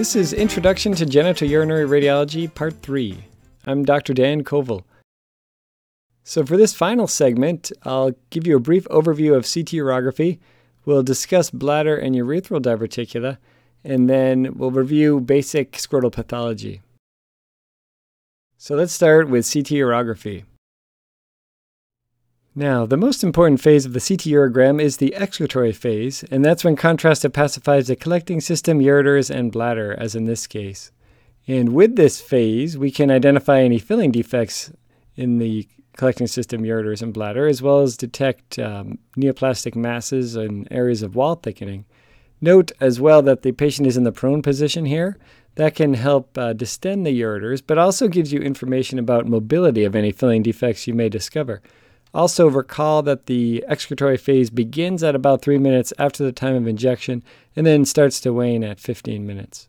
This is Introduction to Genitourinary Radiology, Part 3. I'm Dr. Dan Koval. So, for this final segment, I'll give you a brief overview of CT urography. We'll discuss bladder and urethral diverticula, and then we'll review basic scrotal pathology. So, let's start with CT urography. Now, the most important phase of the CT urogram is the excretory phase, and that's when contrast opacifies the collecting system, ureters, and bladder, as in this case. And with this phase, we can identify any filling defects in the collecting system, ureters, and bladder, as well as detect um, neoplastic masses and areas of wall thickening. Note as well that the patient is in the prone position here. That can help uh, distend the ureters, but also gives you information about mobility of any filling defects you may discover. Also, recall that the excretory phase begins at about 3 minutes after the time of injection and then starts to wane at 15 minutes.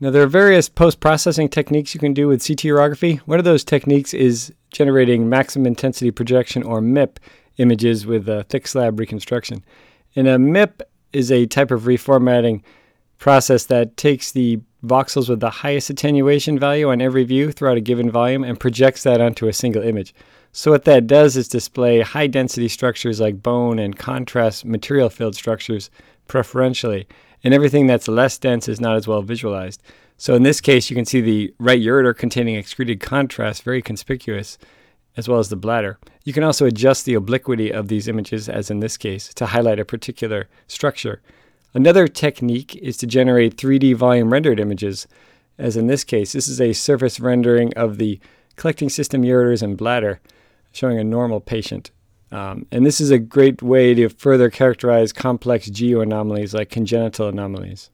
Now, there are various post processing techniques you can do with CT urography. One of those techniques is generating maximum intensity projection or MIP images with a thick slab reconstruction. And a MIP is a type of reformatting process that takes the voxels with the highest attenuation value on every view throughout a given volume and projects that onto a single image. So, what that does is display high density structures like bone and contrast material filled structures preferentially, and everything that's less dense is not as well visualized. So, in this case, you can see the right ureter containing excreted contrast very conspicuous, as well as the bladder. You can also adjust the obliquity of these images, as in this case, to highlight a particular structure. Another technique is to generate 3D volume rendered images, as in this case. This is a surface rendering of the collecting system ureters and bladder, showing a normal patient. Um, and this is a great way to further characterize complex GU anomalies like congenital anomalies.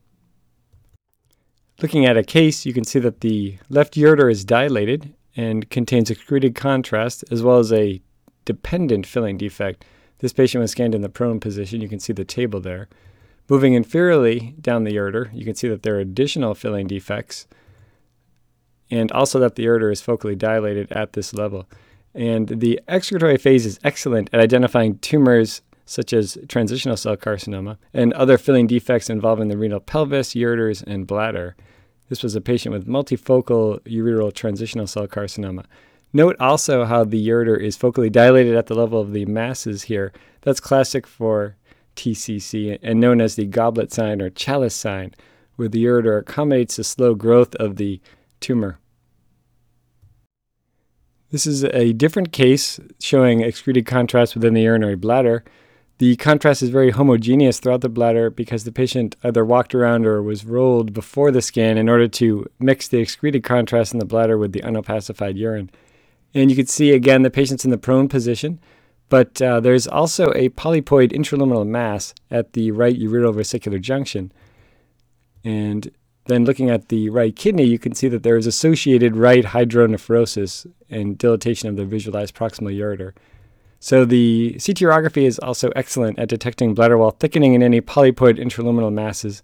Looking at a case, you can see that the left ureter is dilated and contains excreted contrast as well as a dependent filling defect. This patient was scanned in the prone position. You can see the table there. Moving inferiorly down the ureter, you can see that there are additional filling defects and also that the ureter is focally dilated at this level. And the excretory phase is excellent at identifying tumors such as transitional cell carcinoma and other filling defects involving the renal pelvis, ureters, and bladder. This was a patient with multifocal ureteral transitional cell carcinoma. Note also how the ureter is focally dilated at the level of the masses here. That's classic for TCC and known as the goblet sign or chalice sign, where the ureter accommodates the slow growth of the tumor. This is a different case showing excreted contrast within the urinary bladder. The contrast is very homogeneous throughout the bladder because the patient either walked around or was rolled before the scan in order to mix the excreted contrast in the bladder with the unopacified urine. And you can see again the patient's in the prone position. But uh, there's also a polypoid intraluminal mass at the right ureterovesicular junction. And then looking at the right kidney, you can see that there is associated right hydronephrosis and dilatation of the visualized proximal ureter. So the CT urography is also excellent at detecting bladder wall thickening in any polypoid intraluminal masses,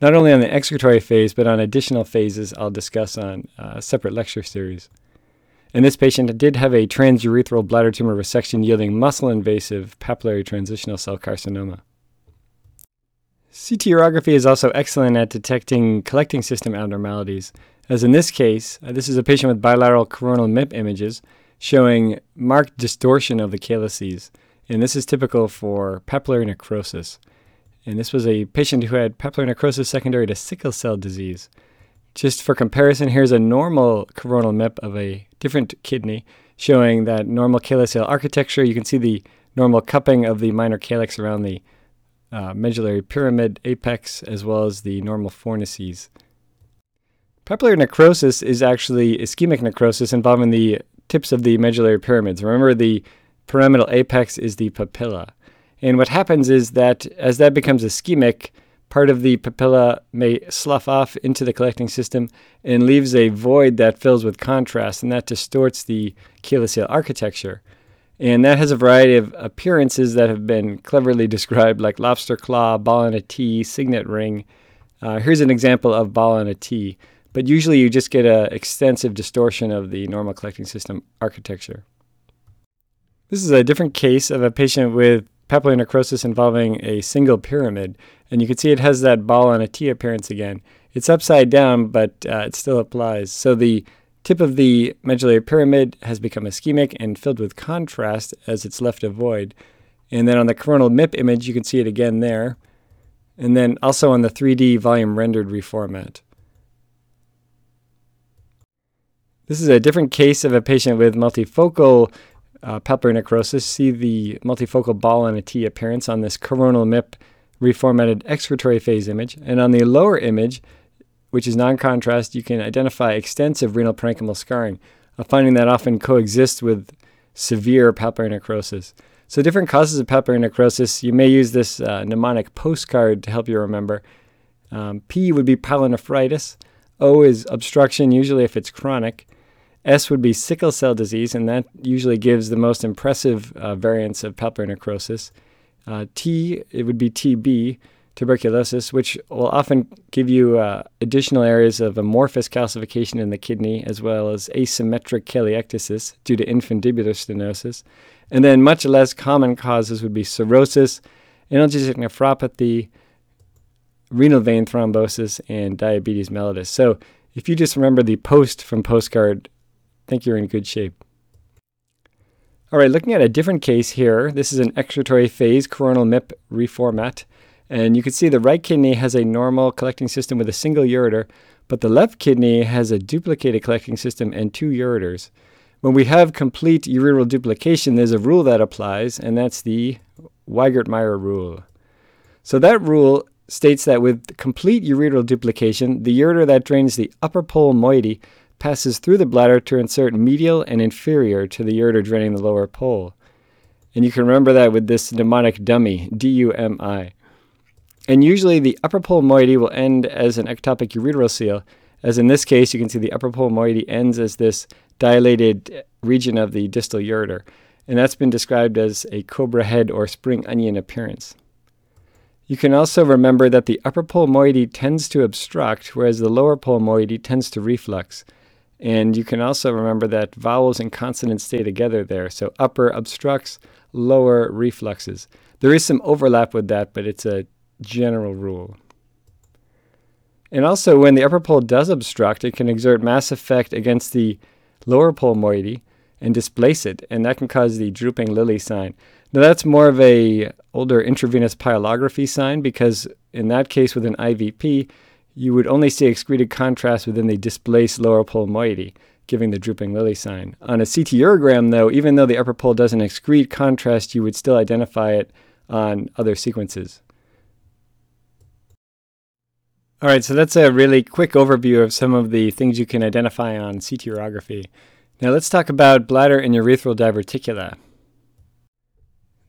not only on the excretory phase, but on additional phases I'll discuss on a separate lecture series. And this patient did have a transurethral bladder tumor resection yielding muscle invasive papillary transitional cell carcinoma. CT urography is also excellent at detecting collecting system abnormalities, as in this case, uh, this is a patient with bilateral coronal MIP images showing marked distortion of the calyces, and this is typical for papillary necrosis. And this was a patient who had papillary necrosis secondary to sickle cell disease. Just for comparison, here's a normal coronal MIP of a different kidney showing that normal calyceal architecture. You can see the normal cupping of the minor calyx around the uh, medullary pyramid apex as well as the normal fornices. Papillary necrosis is actually ischemic necrosis involving the tips of the medullary pyramids. Remember, the pyramidal apex is the papilla. And what happens is that as that becomes ischemic, part of the papilla may slough off into the collecting system and leaves a void that fills with contrast, and that distorts the calyceal architecture. And that has a variety of appearances that have been cleverly described, like lobster claw, ball in a T, signet ring. Uh, here's an example of ball in a T. But usually you just get an extensive distortion of the normal collecting system architecture. This is a different case of a patient with papillary necrosis involving a single pyramid. And you can see it has that ball on a T appearance again. It's upside down, but uh, it still applies. So the tip of the medullary pyramid has become ischemic and filled with contrast as it's left a void. And then on the coronal MIP image, you can see it again there. And then also on the 3D volume rendered reformat. This is a different case of a patient with multifocal uh, papillary necrosis. See the multifocal ball and a T appearance on this coronal MIP reformatted excretory phase image. And on the lower image, which is non-contrast, you can identify extensive renal parenchymal scarring, a finding that often coexists with severe papillary necrosis. So different causes of papillary necrosis, you may use this uh, mnemonic postcard to help you remember. Um, P would be pyelonephritis. O is obstruction, usually if it's chronic. S would be sickle cell disease, and that usually gives the most impressive uh, variants of papillary necrosis. Uh, T, it would be TB, tuberculosis, which will often give you uh, additional areas of amorphous calcification in the kidney, as well as asymmetric caliectasis due to infundibular stenosis. And then much less common causes would be cirrhosis, analgesic nephropathy, renal vein thrombosis, and diabetes mellitus. So if you just remember the post from postcard think you're in good shape. All right, looking at a different case here, this is an excretory phase coronal MIP reformat. And you can see the right kidney has a normal collecting system with a single ureter, but the left kidney has a duplicated collecting system and two ureters. When we have complete ureteral duplication, there's a rule that applies, and that's the Weigert-Meyer rule. So that rule states that with complete ureteral duplication, the ureter that drains the upper pole moiety passes through the bladder to insert medial and inferior to the ureter draining the lower pole. And you can remember that with this mnemonic dummy, D-U-M-I. And usually the upper pole moiety will end as an ectopic ureterocele, as in this case you can see the upper pole moiety ends as this dilated region of the distal ureter. And that's been described as a cobra head or spring onion appearance. You can also remember that the upper pole moiety tends to obstruct, whereas the lower pole moiety tends to reflux. And you can also remember that vowels and consonants stay together there. So upper obstructs, lower refluxes. There is some overlap with that, but it's a general rule. And also, when the upper pole does obstruct, it can exert mass effect against the lower pole moiety and displace it, and that can cause the drooping lily sign. Now, that's more of a older intravenous pyelography sign because in that case, with an IVP, you would only see excreted contrast within the displaced lower pole moiety, giving the drooping lily sign. On a CT urogram, though, even though the upper pole doesn't excrete contrast, you would still identify it on other sequences. All right, so that's a really quick overview of some of the things you can identify on CT urography. Now let's talk about bladder and urethral diverticula.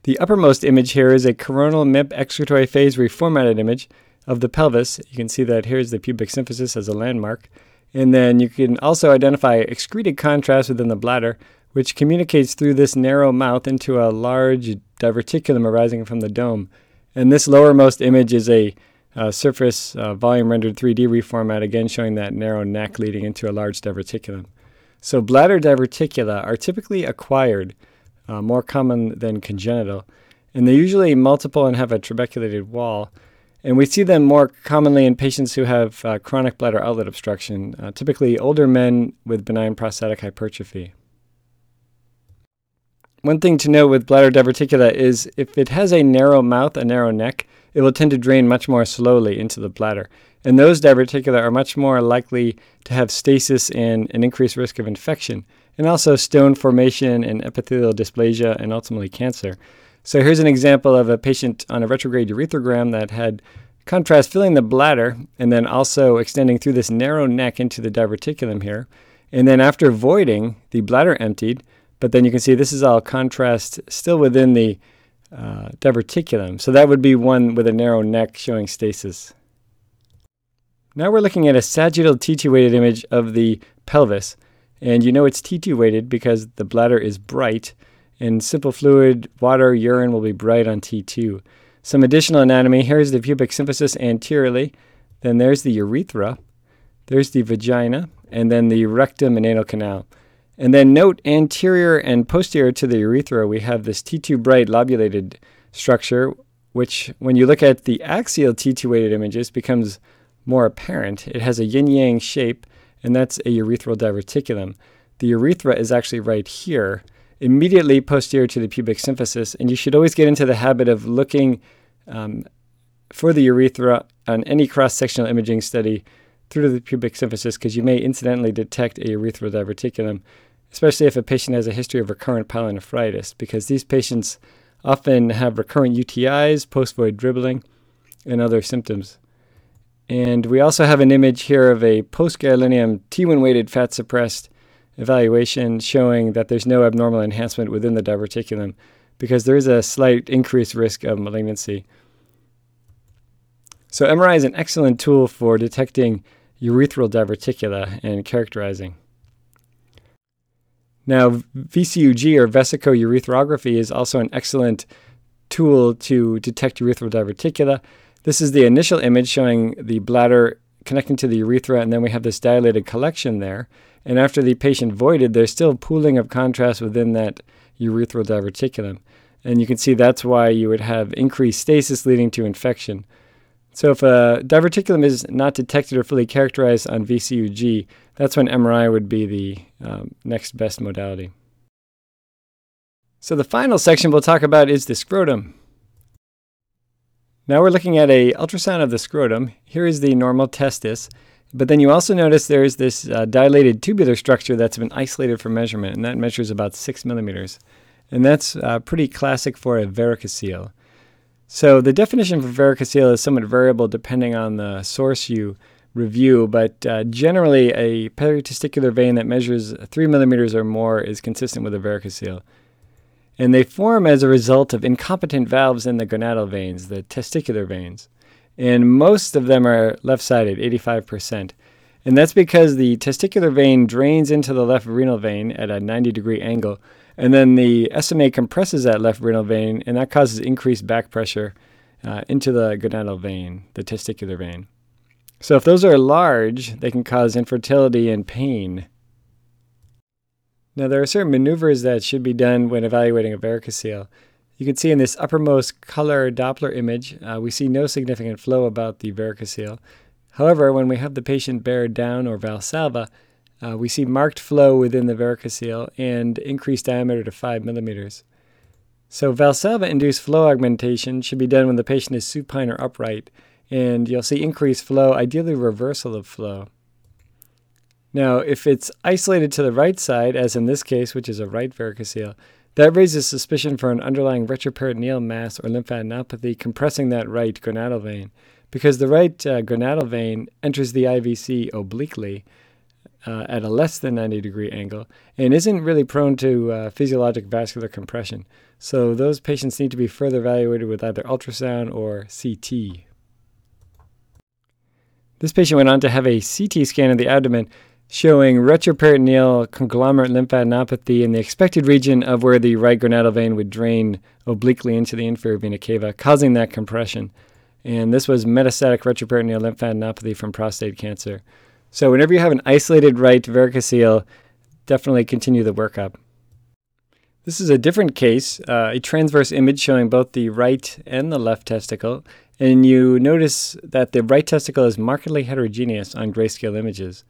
The uppermost image here is a coronal MIP excretory phase reformatted image of the pelvis. You can see that here's the pubic symphysis as a landmark. And then you can also identify excreted contrast within the bladder, which communicates through this narrow mouth into a large diverticulum arising from the dome. And this lowermost image is a uh, surface uh, volume rendered 3D reformat, again showing that narrow neck leading into a large diverticulum. So bladder diverticula are typically acquired, uh, more common than congenital, and they're usually multiple and have a trabeculated wall. And we see them more commonly in patients who have uh, chronic bladder outlet obstruction, uh, typically older men with benign prostatic hypertrophy. One thing to note with bladder diverticula is if it has a narrow mouth, a narrow neck, it will tend to drain much more slowly into the bladder. And those diverticula are much more likely to have stasis and an increased risk of infection, and also stone formation and epithelial dysplasia and ultimately cancer. So here's an example of a patient on a retrograde urethrogram that had contrast filling the bladder and then also extending through this narrow neck into the diverticulum here. And then after voiding, the bladder emptied, but then you can see this is all contrast still within the uh, diverticulum. So that would be one with a narrow neck showing stasis. Now we're looking at a sagittal T2 weighted image of the pelvis. And you know it's T2 weighted because the bladder is bright and simple fluid, water, urine will be bright on T2. Some additional anatomy here's the pubic symphysis anteriorly, then there's the urethra, there's the vagina, and then the rectum and anal canal. And then note anterior and posterior to the urethra, we have this T2 bright lobulated structure, which, when you look at the axial T2 weighted images, becomes more apparent. It has a yin yang shape, and that's a urethral diverticulum. The urethra is actually right here, immediately posterior to the pubic symphysis, and you should always get into the habit of looking um, for the urethra on any cross sectional imaging study through the pubic symphysis because you may incidentally detect a urethral diverticulum, especially if a patient has a history of recurrent pyelonephritis, because these patients often have recurrent UTIs, post void dribbling, and other symptoms. And we also have an image here of a post gadolinium T1 weighted fat suppressed evaluation showing that there's no abnormal enhancement within the diverticulum because there is a slight increased risk of malignancy. So, MRI is an excellent tool for detecting urethral diverticula and characterizing. Now, VCUG or vesicourethropography is also an excellent tool to detect urethral diverticula. This is the initial image showing the bladder connecting to the urethra, and then we have this dilated collection there. And after the patient voided, there's still pooling of contrast within that urethral diverticulum. And you can see that's why you would have increased stasis leading to infection. So if a diverticulum is not detected or fully characterized on VCUG, that's when MRI would be the um, next best modality. So the final section we'll talk about is the scrotum. Now we're looking at a ultrasound of the scrotum. Here is the normal testis, but then you also notice there's this uh, dilated tubular structure that's been isolated for measurement, and that measures about six millimeters. And that's uh, pretty classic for a varicocele. So the definition for varicocele is somewhat variable depending on the source you review, but uh, generally a peritesticular vein that measures three millimeters or more is consistent with a varicocele. And they form as a result of incompetent valves in the gonadal veins, the testicular veins. And most of them are left sided, 85%. And that's because the testicular vein drains into the left renal vein at a 90 degree angle and then the SMA compresses that left renal vein, and that causes increased back pressure uh, into the gonadal vein, the testicular vein. So if those are large, they can cause infertility and pain. Now, there are certain maneuvers that should be done when evaluating a varicocele. You can see in this uppermost color Doppler image, uh, we see no significant flow about the varicocele. However, when we have the patient bear down or valsalva, uh, we see marked flow within the varicocele and increased diameter to 5 millimeters. So Valsalva-induced flow augmentation should be done when the patient is supine or upright, and you'll see increased flow, ideally reversal of flow. Now, if it's isolated to the right side, as in this case, which is a right varicocele, that raises suspicion for an underlying retroperitoneal mass or lymphadenopathy compressing that right gonadal vein, because the right uh, gonadal vein enters the IVC obliquely, uh, at a less than 90 degree angle and isn't really prone to uh, physiologic vascular compression. So those patients need to be further evaluated with either ultrasound or CT. This patient went on to have a CT scan of the abdomen showing retroperitoneal conglomerate lymphadenopathy in the expected region of where the right gonadal vein would drain obliquely into the inferior vena cava, causing that compression. And this was metastatic retroperitoneal lymphadenopathy from prostate cancer. So whenever you have an isolated right varicocele, definitely continue the workup. This is a different case, uh, a transverse image showing both the right and the left testicle, and you notice that the right testicle is markedly heterogeneous on grayscale images.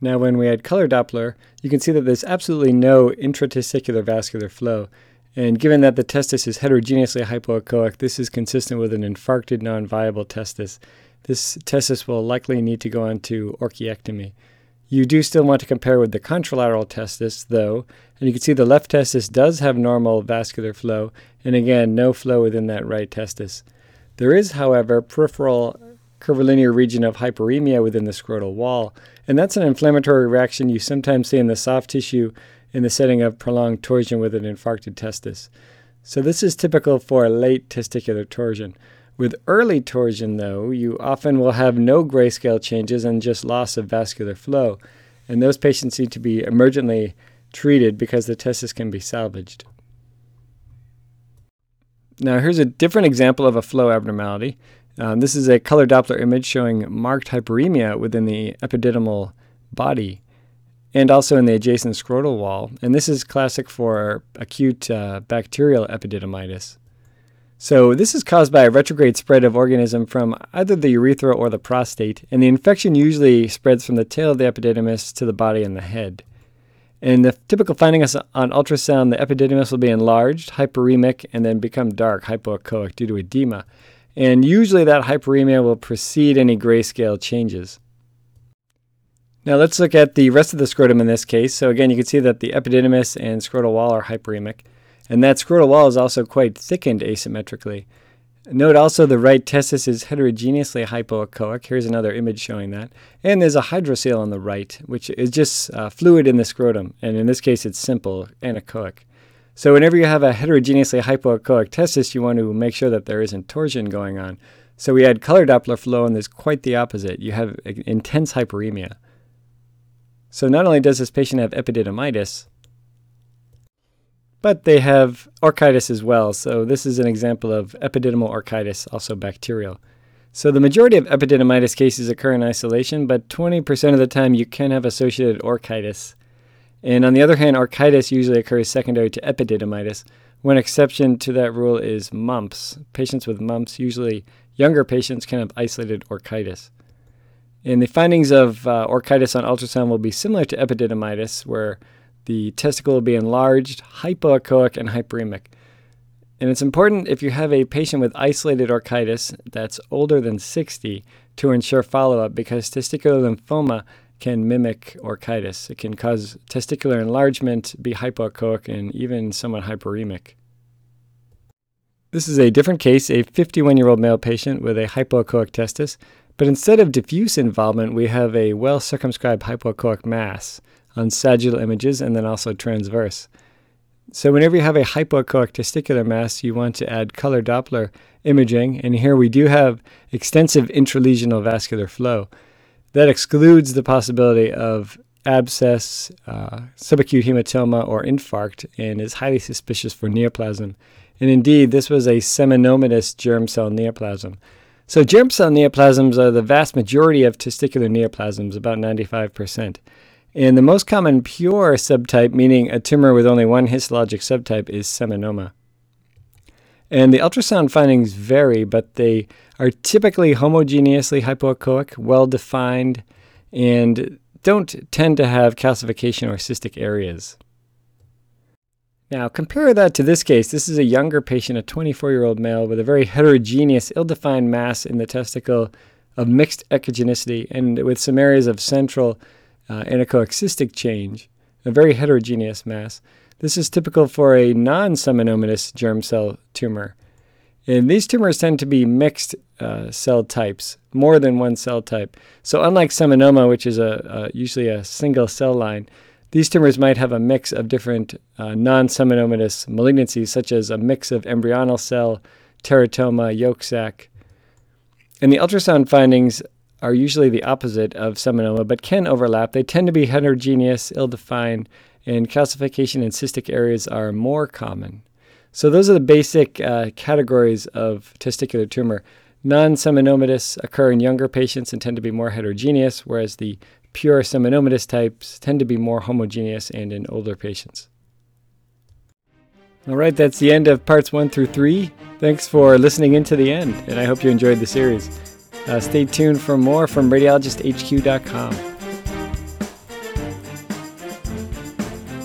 Now, when we add color Doppler, you can see that there's absolutely no intratesticular vascular flow. And given that the testis is heterogeneously hypoechoic, this is consistent with an infarcted non viable testis this testis will likely need to go on to orchiectomy. You do still want to compare with the contralateral testis, though, and you can see the left testis does have normal vascular flow, and again, no flow within that right testis. There is, however, peripheral curvilinear region of hyperemia within the scrotal wall, and that's an inflammatory reaction you sometimes see in the soft tissue in the setting of prolonged torsion with an infarcted testis. So, this is typical for late testicular torsion. With early torsion, though, you often will have no grayscale changes and just loss of vascular flow, and those patients need to be emergently treated because the testis can be salvaged. Now, here's a different example of a flow abnormality. Um, this is a color Doppler image showing marked hyperemia within the epididymal body and also in the adjacent scrotal wall. And this is classic for acute uh, bacterial epididymitis. So, this is caused by a retrograde spread of organism from either the urethra or the prostate, and the infection usually spreads from the tail of the epididymis to the body and the head. And the typical findings on ultrasound, the epididymis will be enlarged, hyperemic, and then become dark, hypoechoic, due to edema. And usually that hyperemia will precede any grayscale changes. Now let's look at the rest of the scrotum in this case. So again, you can see that the epididymis and scrotal wall are hyperemic. And that scrotal wall is also quite thickened asymmetrically. Note also the right testis is heterogeneously hypoechoic. Here's another image showing that. And there's a hydrocele on the right, which is just uh, fluid in the scrotum. And in this case, it's simple, anechoic. So whenever you have a heterogeneously hypoechoic testis, you want to make sure that there isn't torsion going on. So we had color Doppler flow, and there's quite the opposite. You have intense hyperemia. So not only does this patient have epididymitis, but they have orchitis as well. So this is an example of epididymo-orchitis, also bacterial. So the majority of epididymitis cases occur in isolation, but 20% of the time you can have associated orchitis. And on the other hand, orchitis usually occurs secondary to epididymitis. One exception to that rule is mumps. Patients with mumps, usually younger patients, can have isolated orchitis. And the findings of uh, orchitis on ultrasound will be similar to epididymitis, where the testicle will be enlarged, hypoechoic, and hyperemic. And it's important if you have a patient with isolated orchitis that's older than 60 to ensure follow up because testicular lymphoma can mimic orchitis. It can cause testicular enlargement, be hypoechoic, and even somewhat hyperemic. This is a different case, a 51 year old male patient with a hypoechoic testis, but instead of diffuse involvement, we have a well circumscribed hypoechoic mass on sagittal images and then also transverse. So, whenever you have a hypoechoic testicular mass, you want to add color Doppler imaging, and here we do have extensive intralesional vascular flow. That excludes the possibility of abscess, uh, subacute hematoma, or infarct, and is highly suspicious for neoplasm. And indeed, this was a seminomatous germ cell neoplasm. So, germ cell neoplasms are the vast majority of testicular neoplasms, about 95%. And the most common pure subtype, meaning a tumor with only one histologic subtype, is seminoma. And the ultrasound findings vary, but they are typically homogeneously hypoechoic, well defined, and don't tend to have calcification or cystic areas. Now, compare that to this case. This is a younger patient, a 24 year old male with a very heterogeneous, ill defined mass in the testicle of mixed echogenicity and with some areas of central uh, anechoic change, a very heterogeneous mass. This is typical for a non seminomatous germ cell tumor. And these tumors tend to be mixed uh, cell types, more than one cell type. So, unlike seminoma, which is a, a, usually a single cell line, these tumors might have a mix of different uh, non seminomatous malignancies, such as a mix of embryonal cell, teratoma, yolk sac. And the ultrasound findings are usually the opposite of seminoma, but can overlap. They tend to be heterogeneous, ill defined, and calcification in cystic areas are more common. So, those are the basic uh, categories of testicular tumor. Non seminomatous occur in younger patients and tend to be more heterogeneous, whereas the pure seminomatous types tend to be more homogeneous and in older patients. All right, that's the end of parts one through three. Thanks for listening in to the end, and I hope you enjoyed the series. Uh, stay tuned for more from radiologisthq.com.